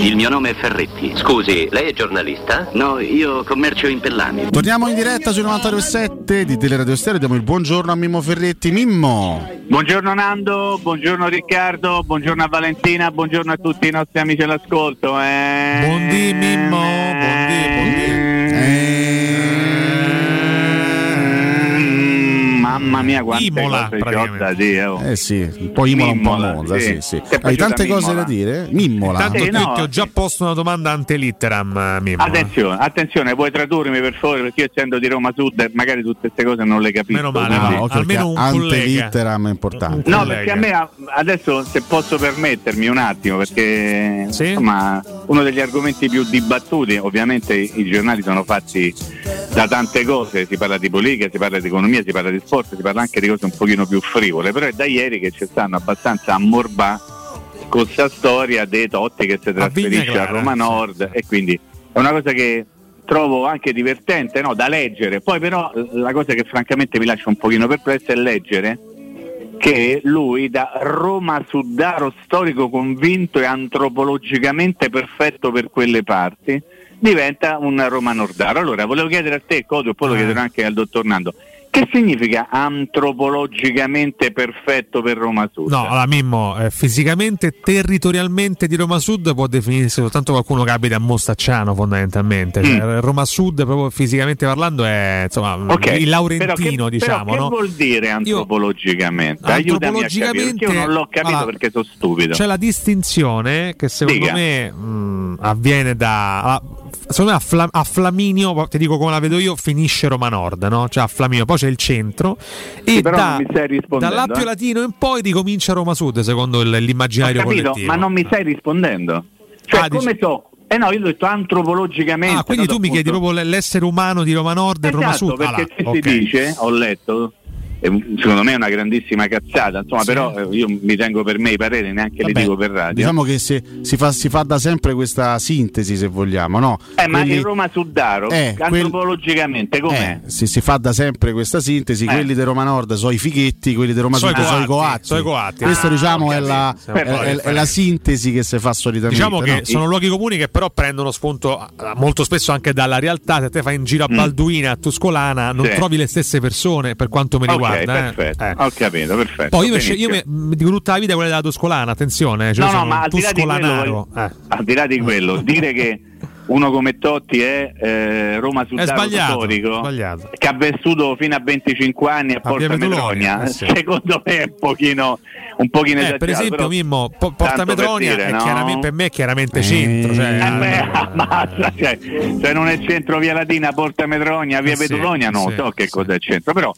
Il mio nome è Ferretti. Scusi, lei è giornalista? No, io commercio in pellami. Torniamo in diretta sui 92.7 di Teleradio Stereo. Diamo il buongiorno a Mimmo Ferretti. Mimmo. Buongiorno Nando, buongiorno Riccardo, buongiorno a Valentina, buongiorno a tutti i nostri amici all'ascolto. Eh... Buondì Mimmo, buondì, buondì. Mamma mia, quante Imola, cose c'ho da dire. oh. Eh sì, un po' Imola, un po' Mimmola, Monza, sì. sì, sì. Che Hai tante piaciuta cose da Mimmola? dire? Mimmola. Tanto Eh, che no, ti ho già sì. posto una domanda ante litteram, Mimmo. Attenzione, attenzione, puoi tradurmi per favore perché io essendo di Roma Sud magari tutte queste cose non le capisco. Meno male, quindi- va. occhio almeno che un ante collega. litteram è importante. No, perché a me adesso se posso permettermi un attimo, perché Sì? insomma uno degli argomenti più dibattuti, ovviamente i, i giornali sono fatti da tante cose, si parla di politica, si parla di economia, si parla di sport, si parla anche di cose un pochino più frivole, però è da ieri che ci stanno abbastanza a morbà con questa storia dei Totti che si trasferisce a, Clara, Roma. Nord e quindi è una cosa che trovo anche divertente no? da leggere, poi però eh, la cosa che francamente mi lascia un pochino perplesso è leggere che lui da Roma Suddaro storico convinto e antropologicamente perfetto per quelle parti diventa un Roma Nordaro. Allora volevo chiedere a te, Codio, poi lo Ah. chiederò anche al dottor Nando, che significa antropologicamente perfetto per Roma Sud? No, allora Mimmo, eh, fisicamente, territorialmente di Roma Sud può definirsi soltanto qualcuno che abita a Mostacciano fondamentalmente. Cioè, Mm. Roma Sud, proprio fisicamente parlando, è insomma Ok, il laurentino, però che, diciamo. però che no? vuol dire antropologicamente? Aiutami a capire, perché io non l'ho capito allora, perché sono stupido. C'è la distinzione che secondo Dica. me mh, avviene da. allora, secondo me a, Fla- a Flaminio, ti dico come la vedo io, finisce Roma Nord, no? Cioè a Flaminio, poi c'è il centro e Sì, però da, dall'Appio eh. Latino in poi ricomincia Roma Sud, secondo il- l'immaginario capito, collettivo. ma non mi stai rispondendo. Cioè, Ah, come dici- so? Eh no, io ho detto antropologicamente. Ah, quindi no, tu mi chiedi appunto- proprio l'essere umano di Roma Nord e Roma Esatto, Sud? perché Ah, là, si ok. dice, ho letto, e secondo me è una grandissima cazzata, insomma, Sì. però eh, io mi tengo per me i pareri, neanche li Vabbè, dico per radio. Diciamo che se- si, fa, si fa da sempre questa sintesi, se vogliamo, no? eh, ma Quelli- il Roma Suddaro, Eh, quel- antropologicamente, com'è? Eh, si, si fa da sempre questa sintesi, Eh. quelli di Roma Nord sono i fighetti, quelli di Roma Sono Sud sono i coatti, coatti. sono i coatti. Ah, diciamo ho è la, è- è- è la sintesi che si fa solitamente. Diciamo che no? sono luoghi comuni che però prendono spunto eh, molto spesso anche dalla realtà. Se te fai in giro a Mm. Balduina, a Tuscolana, non Sì. trovi le stesse persone per quanto me Ok, riguarda. eh. perfetto, Eh. ho capito, perfetto. Poi io, invece, io benissimo. mi, dico tutta la vita quella della Tuscolana, attenzione, cioè no, no, ma al di là di quello. Eh. al di là di quello, dire che uno come Totti è eh, Roma Suddaro sbagliato, storico, sbagliato. che ha vissuto fino a 25 anni a Porta Metronia, eh sì. secondo me è un pochino, un pochino Eh, esagerato. per esempio, però- Mimmo, Po- Porta tanto per Metronia dire, no? per me è chiaramente Eh, centro. Cioè, Eh beh, eh, ammazza, cioè, se non è centro via Latina, Porta Metronia, via Eh sì, Vetulonia, non sì, so che sì. cosa è centro, però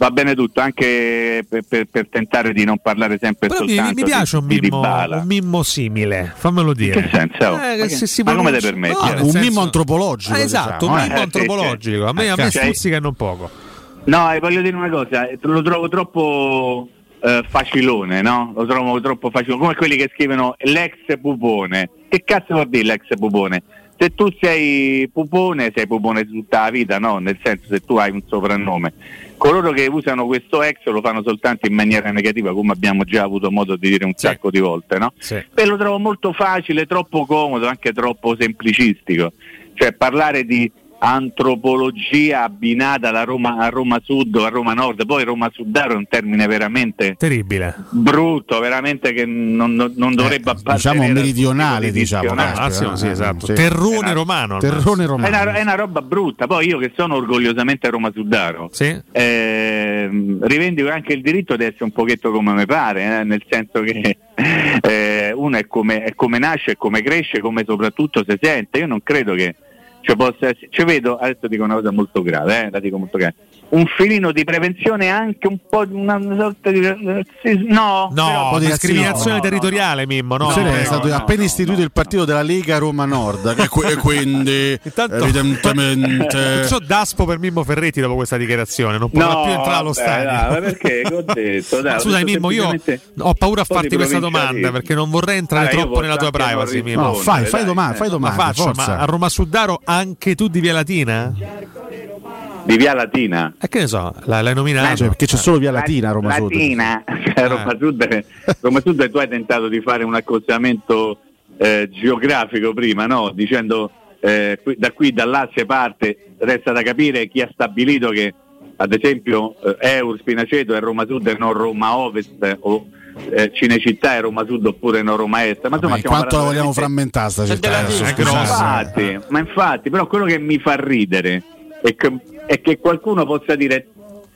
va bene tutto, anche per, per- per tentare di non parlare sempre Però mi, soltanto mi piace di, un di mimmo, Dybala. un mimmo simile, fammelo dire. che senso? Eh, Ma che se si ma come te permetti? No, eh? un senso- mimo antropologico. Ah, esatto, diciamo, un eh. mimmo Eh, sì, antropologico. A me, a me stuzzica non poco. No, e voglio dire una cosa, eh, lo trovo troppo eh, facilone, no? Lo trovo troppo facilone, come quelli che scrivono l'ex pupone. Che cazzo vuol dire l'ex pupone? Se tu sei pupone, sei pupone tutta la vita, no? Nel senso se tu hai un soprannome. Coloro che usano questo ex lo fanno soltanto in maniera negativa, come abbiamo già avuto modo di dire un Sì. sacco di volte, no? Sì. E lo trovo molto facile, troppo comodo, anche troppo semplicistico. Cioè parlare di antropologia abbinata alla Roma, a Roma Sud o a Roma Nord, poi Roma Sudaro è un termine veramente Terribile. brutto, veramente che non, non- non dovrebbe Eh, appartenere diciamo al meridionale, di diciamo, no? Ah, sì, sì, eh, esatto. sì. Terrone Eh, romano. Terrone È romano. una, è una roba brutta, poi io che sono orgogliosamente Roma Sudaro, Sì. ehm, rivendico anche il diritto di essere un pochetto come mi pare, eh, nel senso che eh, uno è come, è come nasce, è come cresce, come soprattutto si sente. Io non credo che ci possa essere, ci vedo, adesso dico una cosa molto grave, eh, la dico molto grave, un filino di prevenzione anche un po' di una sorta di... sì, no, No, po' di discriminazione razzismo. territoriale, Mimmo. No, Sì, no, è no, stato no. appena istituito il partito della Lega Roma Nord e, que- quindi Intanto- evidentemente C'ho daspo per Mimmo Ferretti dopo questa dichiarazione. Non potrà No, più entrare allo vabbè, stadio. dai, ma perché? Ho detto, dai, Ma detto Mimmo, io ho paura a farti questa domanda perché non vorrei entrare Ah, io troppo nella tua privacy, Mimmo. No, fai, fai dai, domande, eh. fai Ma domande, faccio, forza. ma a Roma Suddaro anche tu di Via Latina? Di Via Latina. E che ne so, l'hai, l'hai nominato? Cioè, perché c'è solo via Latina a Roma Sud. Latina, cioè, Roma, Sud, Roma Sud tu hai tentato di fare un accostamento eh, geografico prima, no? dicendo eh, qui- da qui dall'asse parte, resta da capire chi ha stabilito che ad esempio eh, Eur, Spinaceto è Roma Sud e non Roma Ovest eh, o eh, Cinecittà è Roma Sud oppure non Roma Est. Ma insomma, Ma quanto la vogliamo frammentare sta città? adesso. È. Infatti, ma infatti, però quello che mi fa ridere è che, è che qualcuno possa dire,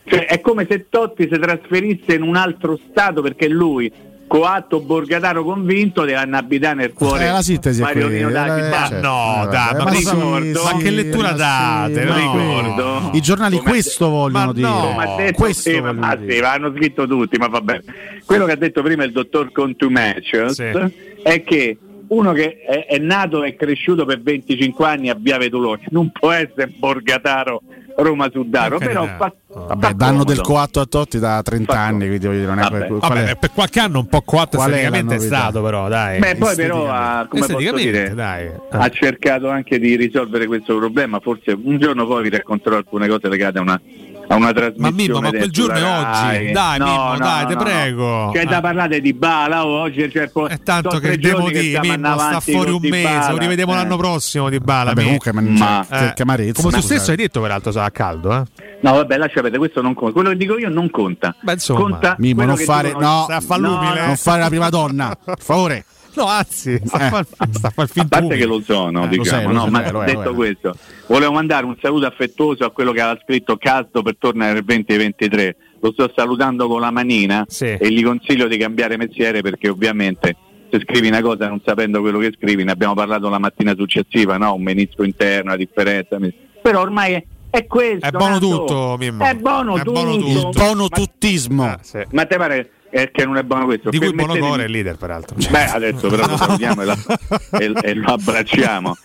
cioè è come se Totti si trasferisse in un altro stato perché lui, coatto borgataro convinto, deve andare a abitare nel cuore Eh, la sintesi Mario qui, Rino eh, eh, Ma certo. no, Eh, dai, vabbè, ma sì. Ma che lettura ma date, sì, no? ma ricordo. I giornali Come- questo vogliono Ma dire. no. Ha detto questo vogliono ma dire. sì, ma hanno scritto tutti, ma va bene. Quello che ha detto prima il dottor Contumacious Sì. è che uno che è, è nato e cresciuto per 25 anni a Via Vetulone non può essere Borgataro Roma Sudaro, Per però fa, Vabbè, fa danno del coatto a Totti da 30 Fa anni, quindi voglio dire, non è Vabbè. qual Vabbè, è? per qualche anno un po' coatto è esteticamente è novità? stato, però, dai. Beh, poi però ha, come posso dire, dai. ha cercato anche di risolvere questo problema, forse un giorno poi vi racconterò alcune cose legate a una, a una trasmissione. Ma Mimmo, ma quel giorno è Rai. oggi. Dai, No, Mimmo, no, dai, no, te prego. C'è da Ah. parlare di Bala oggi, cioè, po- È tanto che devo dire, Mimmo sta fuori un mese, lo rivediamo Eh. l'anno prossimo di Bala. Vabbè, comunque, ma, Ma- cioè, che amarezza, come tu scusate. stesso hai detto, peraltro, sarà caldo, eh? No, vabbè, lascia perdere, questo non conta. Quello che dico io non conta. Beh, insomma. conta Mimmo, fare, dicono- no, eh. non fare la prima donna, per favore. No, anzi, sta a Eh. far, sta a far A finto parte che lo sono, Eh, lo diciamo, sei, lo no? sei, ma lo è, detto lo è. questo, volevo mandare un saluto affettuoso a quello che aveva scritto Caldo per tornare nel 2023. Lo sto salutando con la manina Sì. e gli consiglio di cambiare mestiere perché ovviamente se scrivi una cosa non sapendo quello che scrivi, ne abbiamo parlato la mattina successiva, no? un menisco interno, la differenza. Però ormai è, è questo. È buono tutto, Mimmo. È buono È tutto. buono tutto. Il buono Ma- tuttismo. Ah, sì. Ma te pare eh, che non è buono questo? Di cui Bonocore è il leader, peraltro. Beh, adesso però lo salutiamo e, la- e- e lo abbracciamo.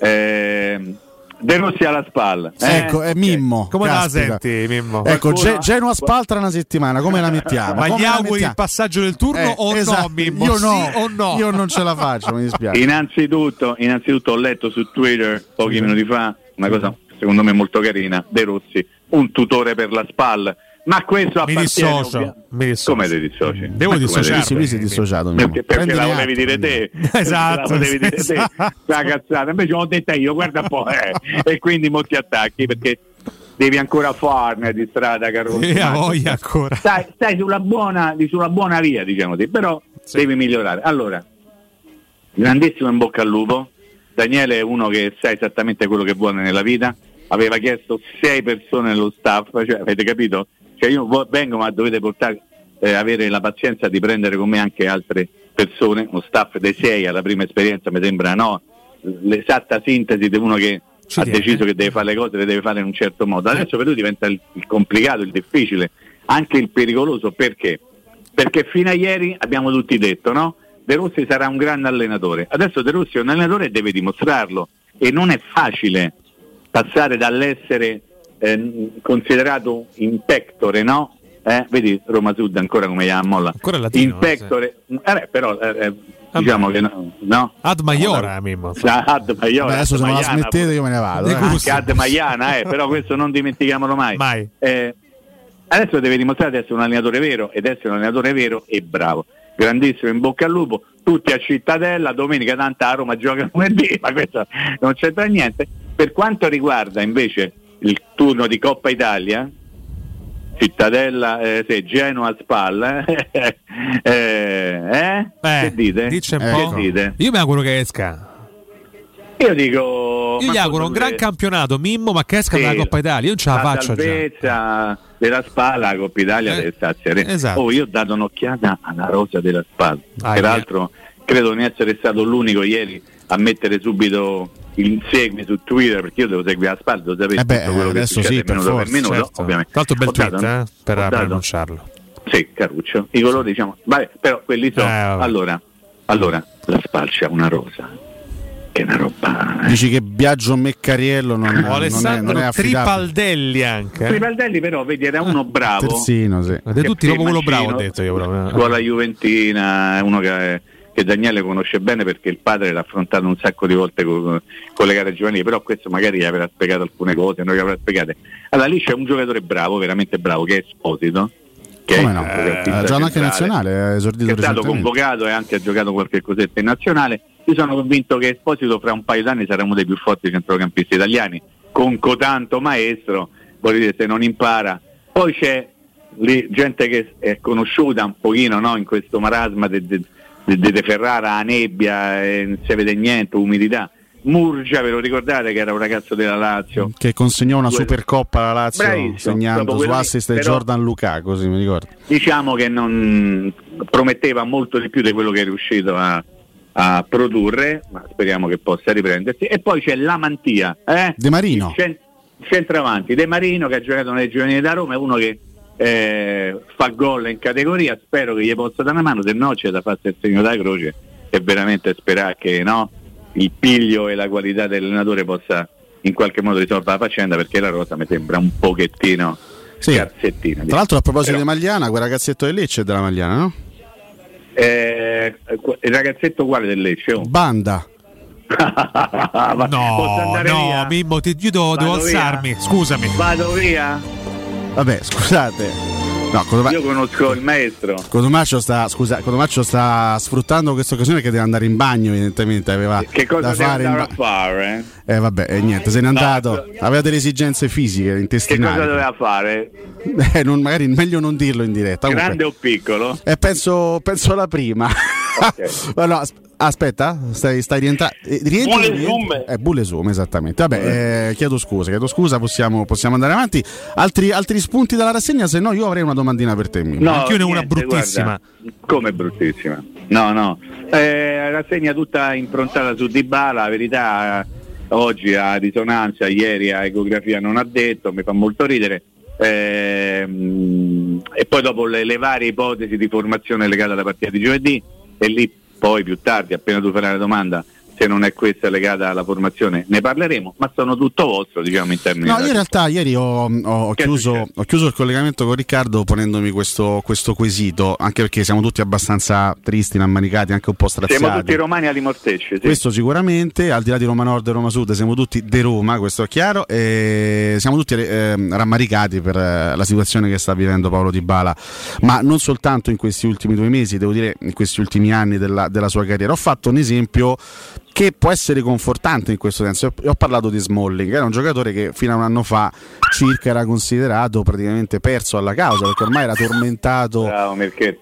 Eh, De Rossi alla spalla. eh? Ecco, è Mimmo. Come la caspita. senti, Mimmo? Ecco, Qualcuno- Ge- Genoa Spal tra una settimana, come la mettiamo? Ma Come gli la auguri mettiamo? il passaggio del turno Eh, o esatto. no, Mimmo? Io Sì no, o no? io non ce la faccio, mi dispiace. Innanzitutto, innanzitutto ho letto su Twitter pochi minuti fa una cosa secondo me molto carina, De Rossi, un tutore per la SPAL. Ma questo Mi dissocio, mi dissocio. Come ti dissoci? Devo Sì, lui si è dissociato. Perché, perché la volevi dire te. Esatto, la volevi dire te, esatto. la cazzata. Invece l'ho detta io, guarda un po', eh. e quindi molti attacchi perché devi ancora farne di strada, caro. E a voglia ancora. Stai, stai sulla, buona, di- sulla buona via, diciamo così, però Sì. devi migliorare. Allora, grandissimo in bocca al lupo. Daniele è uno che sa esattamente quello che vuole nella vita. Aveva chiesto sei persone nello staff, cioè, avete capito? Cioè io vengo ma dovete portare, eh, avere la pazienza di prendere con me anche altre persone, uno staff dei sei alla prima esperienza mi sembra no, l'esatta sintesi di uno che Ci ha tiene. deciso che deve fare le cose, le deve fare in un certo modo. Adesso per lui diventa il, il complicato, il difficile, anche il pericoloso, perché? Perché fino a ieri abbiamo tutti detto, no? De Rossi sarà un grande allenatore. Adesso De Rossi è un allenatore e deve dimostrarlo e non è facile passare dall'essere eh, considerato impectore, no? Eh, vedi Roma Sud ancora come chiama Molla? Ancora latino, Impectore, eh, beh, però eh, eh, diciamo che no, no? Ad Maiora, Mimmo. Ad Maiora, Beh, adesso Ad se me la smettete io me ne vado. Eh. anche Ad Maiana, eh, però questo non dimentichiamolo mai. Mai. Eh, adesso deve dimostrare di essere un allenatore vero ed essere un allenatore vero e bravo. Grandissimo in bocca al lupo, tutti a Cittadella, domenica tanta a Roma gioca lunedì, ma questo non c'entra niente. Per quanto riguarda invece il turno di Coppa Italia, Cittadella, eh, sì, Genoa Spal, eh, eh, eh? che dite? Dice un po'. Che dite? Io mi auguro che esca. Io dico... Io gli auguro un gran volete? campionato, Mimmo, ma che esca Sì, dalla Coppa Italia. Io non ce la, la faccio già. salvezza della spalla, la Coppa Italia Eh, deve stare serena. esatto. Oh, io ho dato un'occhiata alla rosa della spalla. Ah, Peraltro, credo di essere stato l'unico ieri a mettere subito il segui su Twitter perché io devo seguire la spalla, devo sapere Eh beh, tutto quello che adesso succede sì, per minuto per forza, minuto, Certo. ovviamente. L'altro bel Ho tweet dato- eh, per, per annunciarlo. Sì, Caruccio. I colori diciamo, vabbè, però quelli sono. Eh, allora, allora, la spalcia una rosa. Che è una roba. eh. Dici che Biagio Meccariello non, O non è, Alessandro non è. Tripaldelli anche. eh. Tripaldelli però vedi era uno bravo Terzino, sì. Ed è Che tutti proprio quello bravo, ho detto io proprio. Scuola Juventina, è uno che, che Daniele conosce bene perché il padre l'ha affrontato un sacco di volte con, con le gare giovanili, però questo magari gli avrà spiegato alcune cose, non gli avrà spiegate. Allora lì c'è un giocatore bravo, veramente bravo, che è Esposito. Che Come è no? Eh, ha giocato anche nazionale, ha esordito è stato convocato e anche ha giocato qualche cosetta in nazionale io sono convinto che Esposito fra un paio d'anni sarà uno dei più forti centrocampisti italiani, con cotanto maestro, voglio dire se non impara. Poi c'è lì gente che è conosciuta un pochino no, in questo marasma de, de, de, Ferrara, nebbia, eh, non si vede niente, umidità. Murgia, ve lo ricordate che era un ragazzo della Lazio? Che consegnò una Supercoppa alla Lazio Bravissimo, segnando su assist di Jordan Luca, così mi ricordo. Diciamo che non prometteva molto di più di quello che è riuscito a, a produrre, ma speriamo che possa riprendersi. E poi c'è la Mantia, eh? De Marino. Il cen- il centravanti, De Marino che ha giocato nelle giovanili da Roma, è uno che eh, fa gol in categoria, spero che gli possa dare una mano, se no c'è da farsi il segno da croce e veramente sperare che no, il piglio e la qualità dell'allenatore possa in qualche modo risolvere la faccenda perché la rosa mi sembra un pochettino Sì. scarsettina. Tra l'altro a proposito Però- di Magliana, quel ragazzetto del Lecce è della Magliana, no? Eh, il ragazzetto quale del Lecce? Oh. Banda. No, no, via? Mimmo, ti, io devo, devo alzarmi. Scusami. Vado via? Vabbè, scusate. No, Codoma- Io conosco il maestro. Codomaccio sta, scusa, Codomaccio sta sfruttando questa occasione perché deve andare in bagno, evidentemente aveva Che cosa da fare in a fare? Eh vabbè, e niente, se n'è andato. Aveva delle esigenze fisiche, Che intestinali. cosa doveva fare? Eh, non- magari meglio non dirlo in diretta. Comunque. Grande o piccolo? Eh, penso, penso la prima. Ok. Ma no, aspetta, stai, stai rientrando. Eh, rientri, Bulle rientri- zoom. Eh, bulle zoom, esattamente. Vabbè, eh, chiedo scusa, chiedo scusa, possiamo, possiamo andare avanti. Altri, altri spunti dalla rassegna, se no io avrei una domandina per te. Mimmo. No, Anch'io ne ho una bruttissima. guarda. come bruttissima? No, no. Eh, rassegna tutta improntata su Dybala, la verità oggi a risonanza, ieri a ecografia non ha detto, mi fa molto ridere. Ehm, e poi dopo le, le varie ipotesi di formazione legate alla partita di giovedì e lì poi più tardi, appena tu farai la domanda, se non è questa legata alla formazione, ne parleremo, ma sono tutto vostro, diciamo in termini No, io in realtà ieri ho, ho- chiuso, ho chiuso il collegamento con Riccardo ponendomi questo, questo quesito, anche perché siamo tutti abbastanza tristi, ammanicati, anche un po' straziati. Siamo tutti romani ali mortecci, sì. Questo sicuramente, al di là di Roma Nord e Roma Sud, siamo tutti de Roma, questo è chiaro, e siamo tutti eh, rammaricati per eh, la situazione che sta vivendo Paolo Di Bala, ma non soltanto in questi ultimi due mesi, devo dire in questi ultimi anni della, della sua carriera. Ho fatto un esempio che può essere confortante in questo senso. Ho, ho parlato di Smalling, era un giocatore che fino a un anno fa circa era considerato praticamente perso alla causa, perché ormai era tormentato Bravo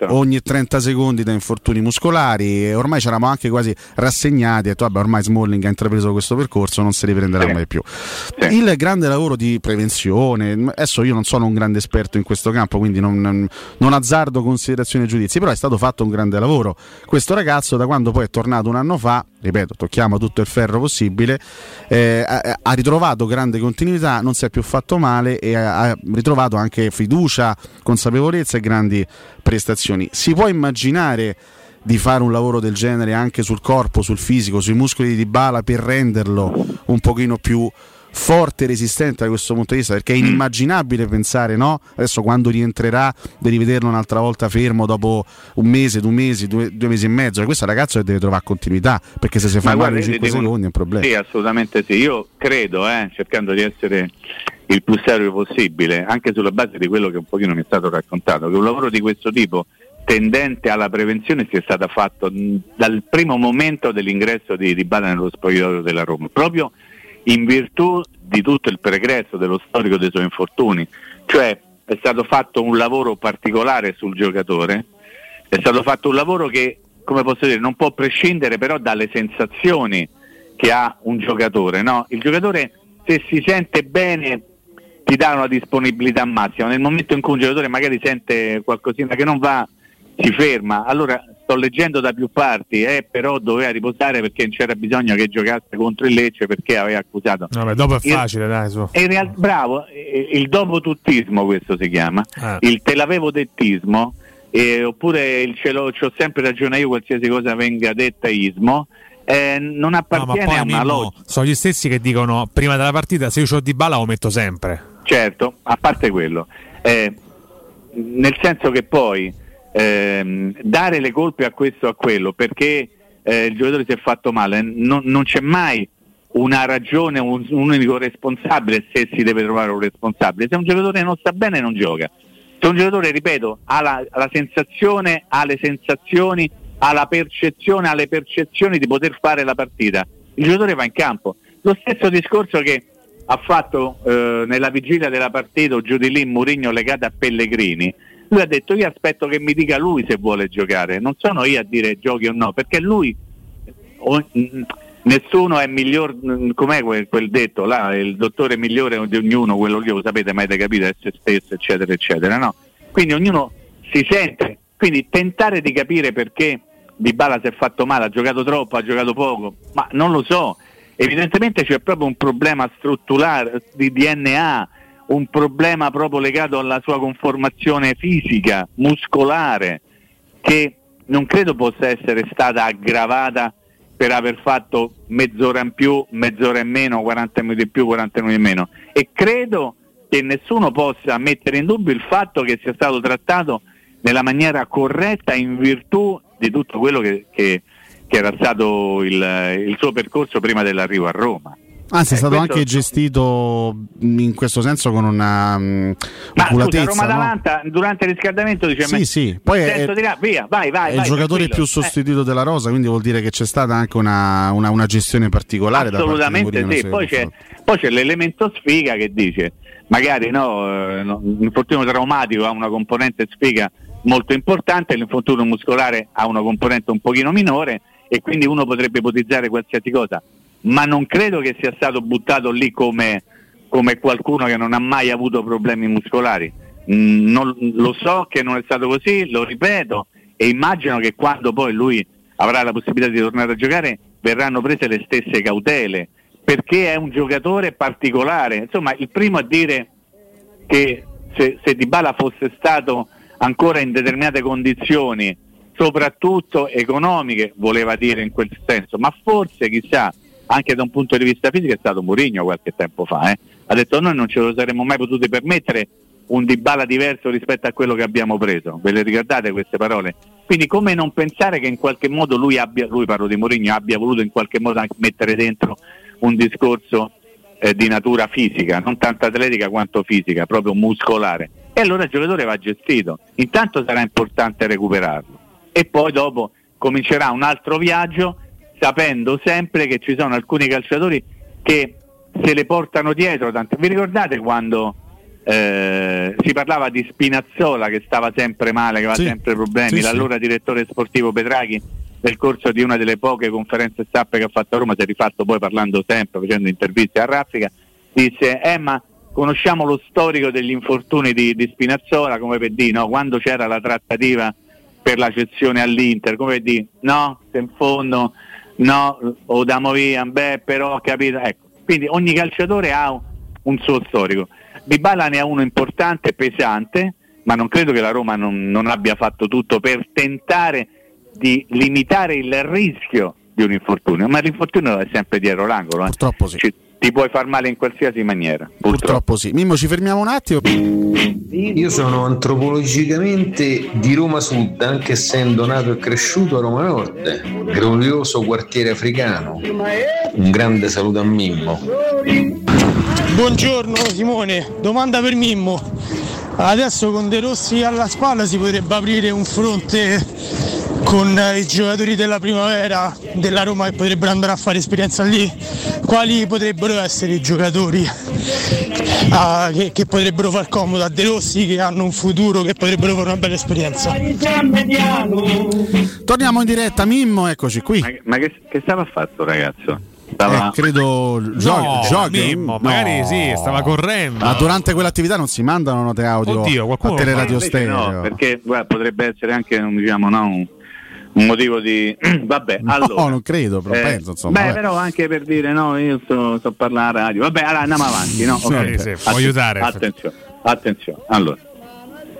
ogni 30 secondi da infortuni muscolari e ormai ci eravamo anche quasi rassegnati e detto vabbè ormai Smalling ha intrapreso questo percorso non si riprenderà Sì. mai più Sì. il grande lavoro di prevenzione adesso io non sono un grande esperto in questo campo quindi non- non azzardo considerazioni e giudizi però è stato fatto un grande lavoro questo ragazzo da quando poi è tornato un anno fa ripeto tocchiamo tutto il ferro possibile eh, ha, ritrovato grande continuità non si è più fatto male e ha ritrovato anche fiducia consapevolezza e grandi prestazioni. Si può immaginare di fare un lavoro del genere anche sul corpo, sul fisico, sui muscoli di Bala per renderlo un pochino più forte e resistente da questo punto di vista perché è inimmaginabile pensare no? Adesso quando rientrerà di rivederlo un'altra volta fermo dopo un mese, due mesi, due, due mesi e mezzo e questo ragazzo deve trovare continuità perché se si fa Ma male guarda, in io 5 ti devo- secondi è un problema. Sì, assolutamente sì. Io credo, eh, cercando di essere il più serio possibile, anche sulla base di quello che un pochino mi è stato raccontato, che un lavoro di questo tipo tendente alla prevenzione sia stato fatto dal primo momento dell'ingresso di Dybala nello spogliatoio della Roma, proprio in virtù di tutto il pregresso dello storico dei suoi infortuni, cioè è stato fatto un lavoro particolare sul giocatore, è stato fatto un lavoro che, come posso dire, non può prescindere però dalle sensazioni che ha un giocatore. No? Il giocatore se si sente bene ti dà una disponibilità massima, nel momento in cui un giocatore magari sente qualcosina che non va, si ferma. Allora sto leggendo da più parti, eh, però doveva riposare perché non c'era bisogno che giocasse contro il Lecce perché aveva accusato. Vabbè, dopo è facile, dai, su. In realtà, bravo, il dopotuttismo questo si chiama, Ah. il te l'avevo dettismo, eh, oppure il ce l'ho, c'ho sempre ragione io qualsiasi cosa venga detta ismo, eh, non No, appartiene poi a una logica. sono gli stessi che dicono prima della partita se io ho di balla lo metto sempre. Certo, a parte quello, eh, nel senso che poi ehm, dare le colpe a questo o a quello perché eh, il giocatore si è fatto male, non, non c'è mai una ragione, un, un unico responsabile se si deve trovare un responsabile. Se un giocatore non sta bene non gioca. Se un giocatore, ripeto, ha la, la sensazione, ha le sensazioni, ha la percezione, ha le percezioni di poter fare la partita. Il giocatore va in campo. Lo stesso discorso che ha fatto eh, nella vigilia della partita giù di lì Murigno legato a Pellegrini. Lui ha detto io aspetto che mi dica lui se vuole giocare, non sono io a dire giochi o no, perché lui o, mh, nessuno è miglior, com'è quel, quel, detto là, il dottore migliore di ognuno, quello lì lo sapete, mai avete capito, è se stesso, eccetera, eccetera, no? Quindi ognuno si sente, quindi tentare di capire perché Di Bala si è fatto male, ha giocato troppo, ha giocato poco, ma non lo so, evidentemente c'è proprio un problema strutturale di DNA, un problema proprio legato alla sua conformazione fisica, muscolare, che non credo possa essere stata aggravata per aver fatto mezz'ora in più, mezz'ora in meno, 40 minuti in più, 40 minuti in meno. E credo che nessuno possa mettere in dubbio il fatto che sia stato trattato nella maniera corretta in virtù di tutto quello che, che, che era stato il, il suo percorso prima dell'arrivo a Roma. Anzi, è stato questo... anche gestito in questo senso con una um, Ma scusa, Roma Atalanta no? durante il riscaldamento dice Sì, sì, poi è, là, via, vai, vai, è vai, il giocatore più sostituito eh. della rosa, quindi vuol dire che c'è stata anche una, una, una gestione particolare Assolutamente da parte sì, poi c'è, poi c'è, l'elemento sfiga che dice magari no, eh, no, l'infortunio traumatico ha una componente sfiga molto importante, l'infortunio muscolare ha una componente un pochino minore e quindi uno potrebbe ipotizzare qualsiasi cosa ma non credo che sia stato buttato lì come, come qualcuno che non ha mai avuto problemi muscolari. Mm, non, lo so che non è stato così, lo ripeto, e immagino che quando poi lui avrà la possibilità di tornare a giocare verranno prese le stesse cautele, perché è un giocatore particolare. Insomma, il primo a dire che se, se Dybala fosse stato ancora in determinate condizioni, soprattutto economiche, voleva dire in quel senso, ma forse chissà anche da un punto di vista fisico è stato Mourinho qualche tempo fa. Eh. Ha detto noi non ce lo saremmo mai potuti permettere un Dybala diverso rispetto a quello che abbiamo preso. Ve le ricordate queste parole? Quindi come non pensare che in qualche modo lui abbia, lui parlo di Mourinho, abbia voluto in qualche modo anche mettere dentro un discorso eh, di natura fisica, non tanto atletica quanto fisica, proprio muscolare. E allora il giocatore va gestito. Intanto sarà importante recuperarlo e poi dopo comincerà un altro viaggio sapendo sempre che ci sono alcuni calciatori che se le portano dietro. Tanto. Vi ricordate quando eh, si parlava di Spinazzola che stava sempre male, che aveva sì, sempre problemi, sì, l'allora sì. direttore sportivo Petraghi nel corso di una delle poche conferenze stampe che ha fatto a Roma, si è rifatto poi parlando sempre, facendo interviste a Raffica, disse eh ma conosciamo lo storico degli infortuni di, di Spinazzola come per dire, no? quando c'era la trattativa per la cessione all'Inter, come per dire, no, se in fondo no, o damo via, beh, però ho capito. Ecco, quindi ogni calciatore ha un suo storico. Di Bala ne ha uno importante, pesante, ma non credo che la Roma non, non abbia fatto tutto per tentare di limitare il rischio di un infortunio, ma l'infortunio è sempre dietro l'angolo. Eh. Purtroppo sì. Ci, ti puoi far male in qualsiasi maniera. Purtroppo. purtroppo sì. Mimmo, ci fermiamo un attimo. Io sono antropologicamente di Roma Sud, anche essendo nato e cresciuto a Roma Nord, glorioso quartiere africano. Un grande saluto a Mimmo. Buongiorno Simone, domanda per Mimmo. Adesso con De Rossi alla spalla si potrebbe aprire un fronte con i giocatori della primavera della Roma che potrebbero andare a fare esperienza lì, quali potrebbero essere i giocatori ah, che, che, potrebbero far comodo a De Rossi, che hanno un futuro, che potrebbero fare una bella esperienza. Torniamo in diretta, Mimmo, eccoci qui. Ma, ma che, che stava fatto ragazzo? Stava... Eh, credo gio- no, jogging. No. Magari sì, stava correndo. Ma durante quell'attività non si mandano note audio Oddio, a teleradio stereo. No, perché guarda, potrebbe essere anche diciamo, no, un, un motivo di vabbè no, allora non credo però eh, penso insomma beh vabbè. però anche per dire no io sto, sto a parlare a radio vabbè allora andiamo avanti no? okay. sì, sì, può aiutare attenzione attenzione allora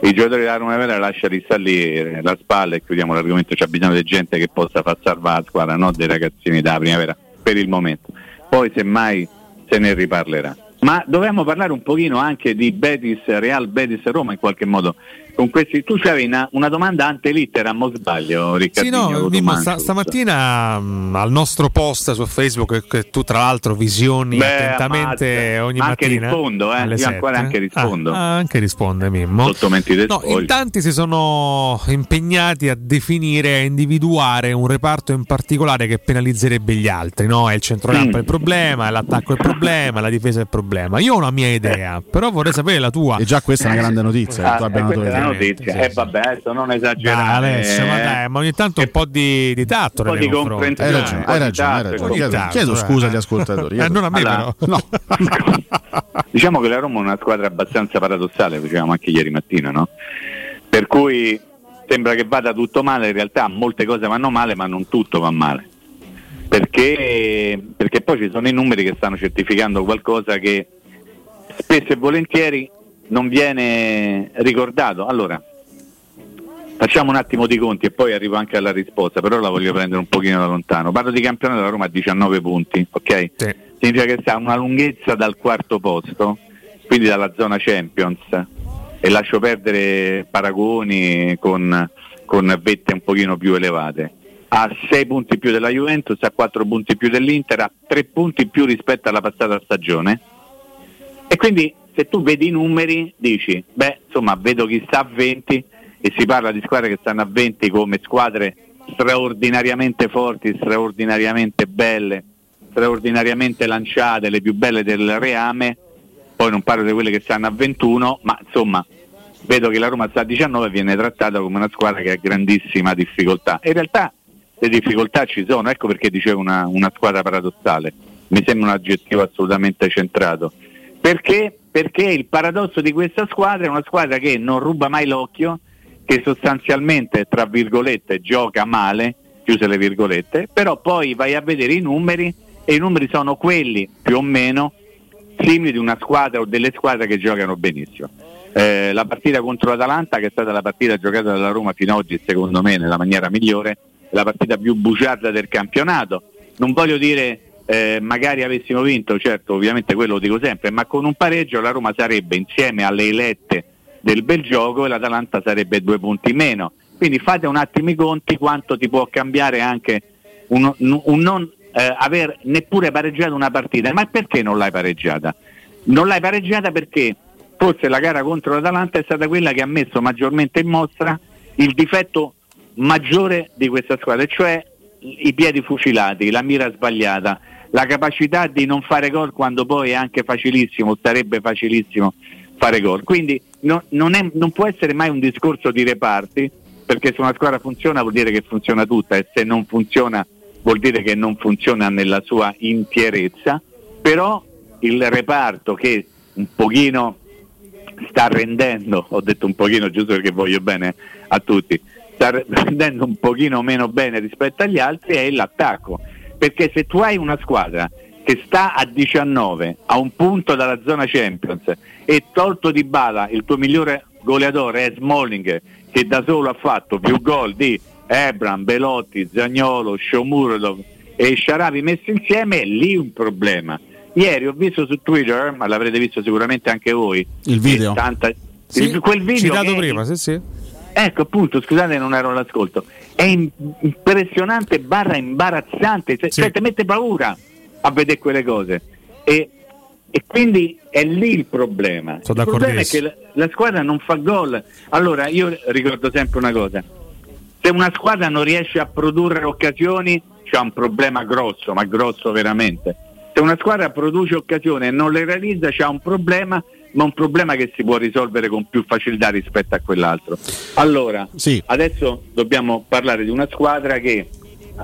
i giocatori della Roma Vera lasciali sta lì la spalla e chiudiamo l'argomento c'è bisogno di gente che possa far salvare la squadra non dei ragazzini della primavera per il momento. Poi semmai se ne riparlerà. Ma dovremmo parlare un pochino anche di Betis Real Betis Roma in qualche modo questi, tu c'avevi una, una domanda ante litteram, o sbaglio, Sì, no, Mimmo, sta, stamattina mh, al nostro post su Facebook, che tu tra l'altro visioni Beh, attentamente ammazza. ogni Ma anche mattina. rispondo, eh, alle io ancora sette. anche rispondo. Ah, anche risponde Mimmo. No, in tanti si sono impegnati a definire, a individuare un reparto in particolare che penalizzerebbe gli altri. No? È il centrocampo Mm. il problema, è l'attacco il problema, è la difesa il problema. Io ho una mia idea, però vorrei sapere la tua. E già questa è una grande notizia. Ah, che tu abbia eh, una è tua idea. Notizia. Sì, Eh sì. vabbè, adesso non Dai, esagerare. Alessio, ma, eh. dai, ma ogni tanto un po' di, di tatto Un po' di confronti. Hai comprensione. ragione, hai ragione, hai ragione. ogni Chiedo, tanto, chiedo eh. scusa agli ascoltatori. Eh, non a me Allora, però. No. Diciamo che la Roma è una squadra abbastanza paradossale, dicevamo anche ieri mattina, no? Per cui sembra che vada tutto male, in realtà molte cose vanno male, ma non tutto va male. Perché, perché poi ci sono i numeri che stanno certificando qualcosa che spesso e volentieri non viene ricordato. Allora, facciamo un attimo di conti e poi arrivo anche alla risposta, però la voglio prendere un pochino da lontano. Parlo di campionato della Roma a 19 punti, ok? Sì. significa che sta a una lunghezza dal quarto posto, quindi dalla zona Champions, e lascio perdere paragoni con, con vette un pochino più elevate. Ha 6 punti più della Juventus, ha 4 punti più dell'Inter, ha 3 punti più rispetto alla passata stagione. E quindi se tu vedi i numeri dici, beh, insomma, vedo chi sta a 20 e si parla di squadre che stanno a 20 come squadre straordinariamente forti, straordinariamente belle, straordinariamente lanciate, le più belle del reame, poi non parlo di quelle che stanno a 21, ma insomma vedo che la Roma sta a 19 e viene trattata come una squadra che ha grandissima difficoltà. In realtà le difficoltà ci sono, ecco perché dicevo una, una squadra paradossale, mi sembra un aggettivo assolutamente centrato. Perché? Perché il paradosso di questa squadra è una squadra che non ruba mai l'occhio, che sostanzialmente, tra virgolette, gioca male, chiuse le virgolette, però poi vai a vedere i numeri e i numeri sono quelli più o meno simili di una squadra o delle squadre che giocano benissimo. Eh, la partita contro l'Atalanta, che è stata la partita giocata dalla Roma fino ad oggi, secondo me, nella maniera migliore, la partita più bugiarda del campionato. Non voglio dire eh, magari avessimo vinto, certo, ovviamente quello lo dico sempre, ma con un pareggio la Roma sarebbe insieme alle elette del bel gioco e l'Atalanta sarebbe due punti meno. Quindi fate un attimo i conti quanto ti può cambiare anche un, un non eh, aver neppure pareggiato una partita. Ma perché non l'hai pareggiata? Non l'hai pareggiata perché forse la gara contro l'Atalanta è stata quella che ha messo maggiormente in mostra il difetto maggiore di questa squadra, cioè i piedi fucilati, la mira sbagliata, la capacità di non fare gol quando poi è anche facilissimo, sarebbe facilissimo fare gol. Quindi no- non, è- non può essere mai un discorso di reparti, perché se una squadra funziona vuol dire che funziona tutta e se non funziona vuol dire che non funziona nella sua intierezza, però il reparto che un pochino sta rendendo, ho detto un pochino giusto perché voglio bene a tutti, sta rendendo un pochino meno bene rispetto agli altri è l'attacco, perché se tu hai una squadra che sta a 19 a un punto dalla zona Champions e tolto di bala il tuo migliore goleatore è Smalling che da solo ha fatto più gol di Ebram, Belotti, Zagnolo, Shomurodov e Sharavi messi insieme è lì un problema. Ieri ho visto su Twitter, ma l'avrete visto sicuramente anche voi, Il video? tanta- Sì, quel video citato prima, sì, sì. Ecco appunto, scusate non ero all'ascolto. È im- impressionante barra imbarazzante, cioè, Sì. cioè, ti mette paura a vedere quelle cose. E, e quindi è lì il problema. Sono il problema è che la, la squadra non fa gol. Allora io ricordo sempre una cosa. Se una squadra non riesce a produrre occasioni c'è un problema grosso, ma grosso veramente. Se una squadra produce occasioni e non le realizza c'è un problema, ma un problema che si può risolvere con più facilità rispetto a quell'altro. Allora, Sì. adesso dobbiamo parlare di una squadra che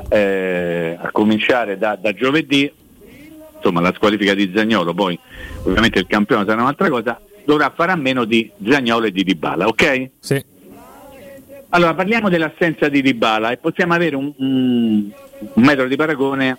eh, a cominciare da, da giovedì, insomma la squalifica di Zagnolo, poi ovviamente il campione sarà un'altra cosa, dovrà fare a meno di Zagnolo e di Dybala, ok? Sì. Allora parliamo dell'assenza di Dybala e possiamo avere un, un- un metodo di paragone,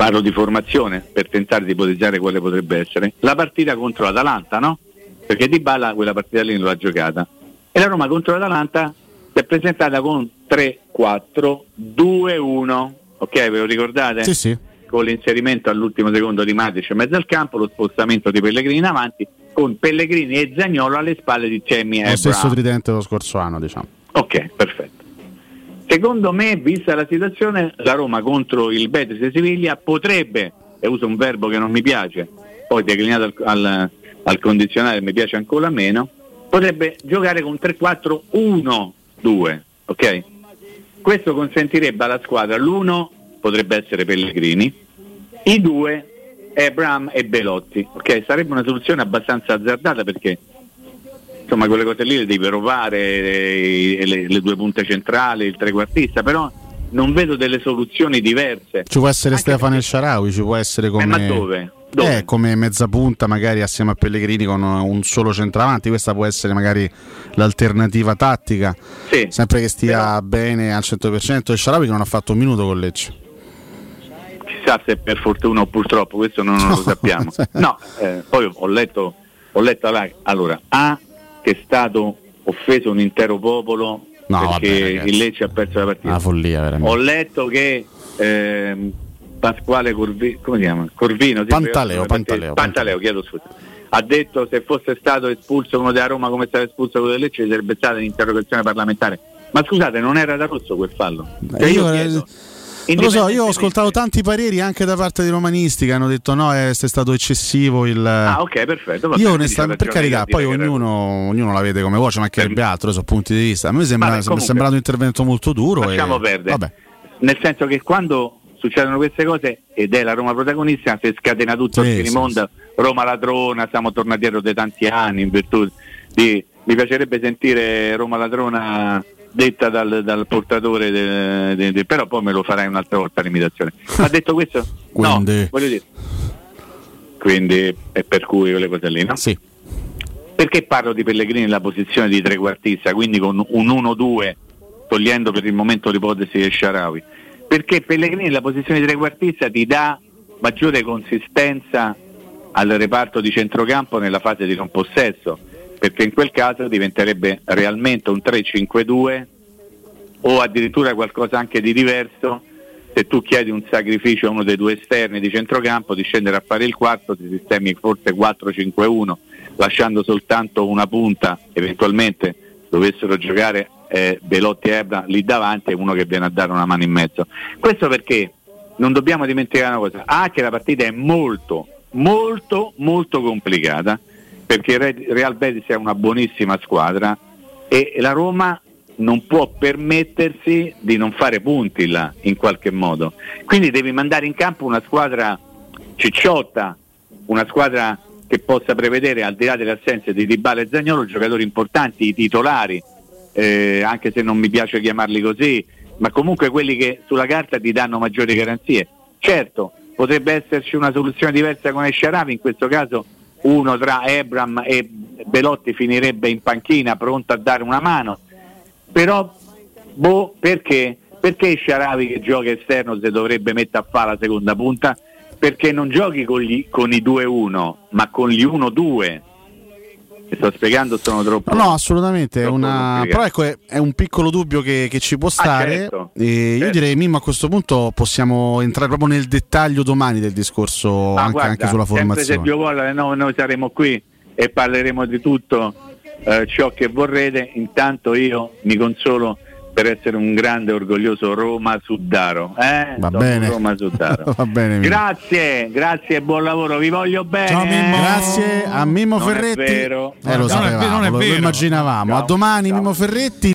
parlo di formazione per tentare di ipotizzare quale potrebbe essere, la partita contro l'Atalanta, no? Perché Dybala quella partita lì non l'ha giocata. E la Roma contro l'Atalanta si è presentata con 3-4-2-1, ok? Ve lo ricordate? Sì, sì. con l'inserimento all'ultimo secondo di Matic in mezzo al campo, lo spostamento di Pellegrini in avanti, con Pellegrini e Zagnolo alle spalle di Cemi e Lo stesso tridente dello scorso anno, diciamo. Ok, perfetto. Secondo me, vista la situazione, la Roma contro il Betis di Siviglia potrebbe, e uso un verbo che non mi piace, poi declinato al, al, al condizionale mi piace ancora meno, potrebbe giocare con 3-4-1-2, ok? Questo consentirebbe alla squadra l'uno potrebbe essere Pellegrini, i due Ebram e Belotti, ok? Sarebbe una soluzione abbastanza azzardata perché insomma quelle cose lì le devi provare, le, le- le due punte centrali, il trequartista, però non vedo delle soluzioni diverse. Ci può essere Anche Stefano El Sharawi, ci può essere come. Eh, ma dove? Dove? Eh, come mezza punta, magari assieme a Pellegrini con un solo centravanti. Questa può essere magari l'alternativa tattica. Sì, Sempre che stia però bene al 100%. El Sharawi che non ha fatto un minuto con Lecce. chissà se per fortuna o purtroppo, questo non, non lo sappiamo. No, eh, poi ho letto, ho letto allora, A che è stato offeso un intero popolo No, perché vabbè, il Lecce ha perso la partita. Una follia, veramente. Ho letto che ehm, Pasquale Corvi- come si chiama? Corvino, Pantaleo, perché- Pantaleo, Pantaleo, chiedo scusa. Ha detto se fosse stato espulso uno della Roma come è stato espulso quello del Lecce sarebbe stata un'interrogazione parlamentare. Ma scusate, non era da rosso quel fallo? Cioè, Eh, io- chiedo, Non lo so, io ho ascoltato tanti pareri anche da parte dei romanisti che hanno detto no, è, è stato eccessivo il... Ah, ok, perfetto. va Io onestamente, per carità, poi ognuno, ognuno la vede come vuole, ci mancherebbe altro, sono punti di vista. A me sembra, Vabbè, comunque, sembrato un intervento molto duro. Lasciamo e, perdere. Vabbè. Nel senso che quando succedono queste cose ed è la Roma protagonista, si scatena tutto, Sì, si sì, rimonta Roma ladrona, siamo tornati dietro da tanti anni in virtù di... Mi piacerebbe sentire Roma ladrona detta dal, dal portatore, de- de- de- però poi me lo farai un'altra volta l'imitazione. Ma detto questo, Quindi- no, voglio dire. Quindi è per cui quelle cose lì, no? Sì. Perché parlo di Pellegrini nella posizione di trequartista, quindi con un 1-2, togliendo per il momento l'ipotesi di Sharawi? Perché Pellegrini nella posizione di trequartista ti dà maggiore consistenza al reparto di centrocampo nella fase di non possesso, perché in quel caso diventerebbe realmente un 3-5-2 o addirittura qualcosa anche di diverso se tu chiedi un sacrificio a uno dei due esterni di centrocampo di scendere a fare il quarto ti sistemi forse 4-5-1 lasciando soltanto una punta eventualmente dovessero giocare eh, Belotti e Ebra lì davanti e uno che viene a dare una mano in mezzo. Questo perché non dobbiamo dimenticare una cosa A che la partita è molto molto molto complicata perché il Re- Real Betis è una buonissima squadra e la Roma non può permettersi di non fare punti là in qualche modo. Quindi devi mandare in campo una squadra cicciotta, una squadra che possa prevedere al di là delle assenze di Dybala e Zagnolo giocatori importanti, i titolari, eh, anche se non mi piace chiamarli così, ma comunque quelli che sulla carta ti danno maggiori garanzie. Certo, potrebbe esserci una soluzione diversa con Esciaravi, in questo caso uno tra Ebram e Belotti finirebbe in panchina pronto a dare una mano però boh, perché? Perché Sciaravi che gioca esterno se dovrebbe mettere a fare la seconda punta? Perché non giochi con, gli- con i 2-1, ma con gli 1-2. Mi sto spiegando, sono troppo. No, no, assolutamente. Una... Però ecco, è, è un piccolo dubbio che, che ci può stare. certo. E Io Certo. direi, Mimmo, a questo punto possiamo entrare proprio nel dettaglio domani del discorso Ma anche, guarda, anche sulla sempre se formazione. Dio vuole, no, noi saremo qui e parleremo di tutto eh, ciò che vorrete. Intanto io mi consolo per essere un grande orgoglioso Roma Suddaro. Eh? Va bene. Roma Suddaro. Va bene, Mimmo. grazie, grazie e buon lavoro, vi voglio bene. Ciao, Mimmo. Grazie a Mimmo Non è Ferretti. vero. Eh, lo Non è vero, sapevamo, non è lo- lo vero. immaginavamo. Ciao, a domani, ciao. Mimmo Ferretti.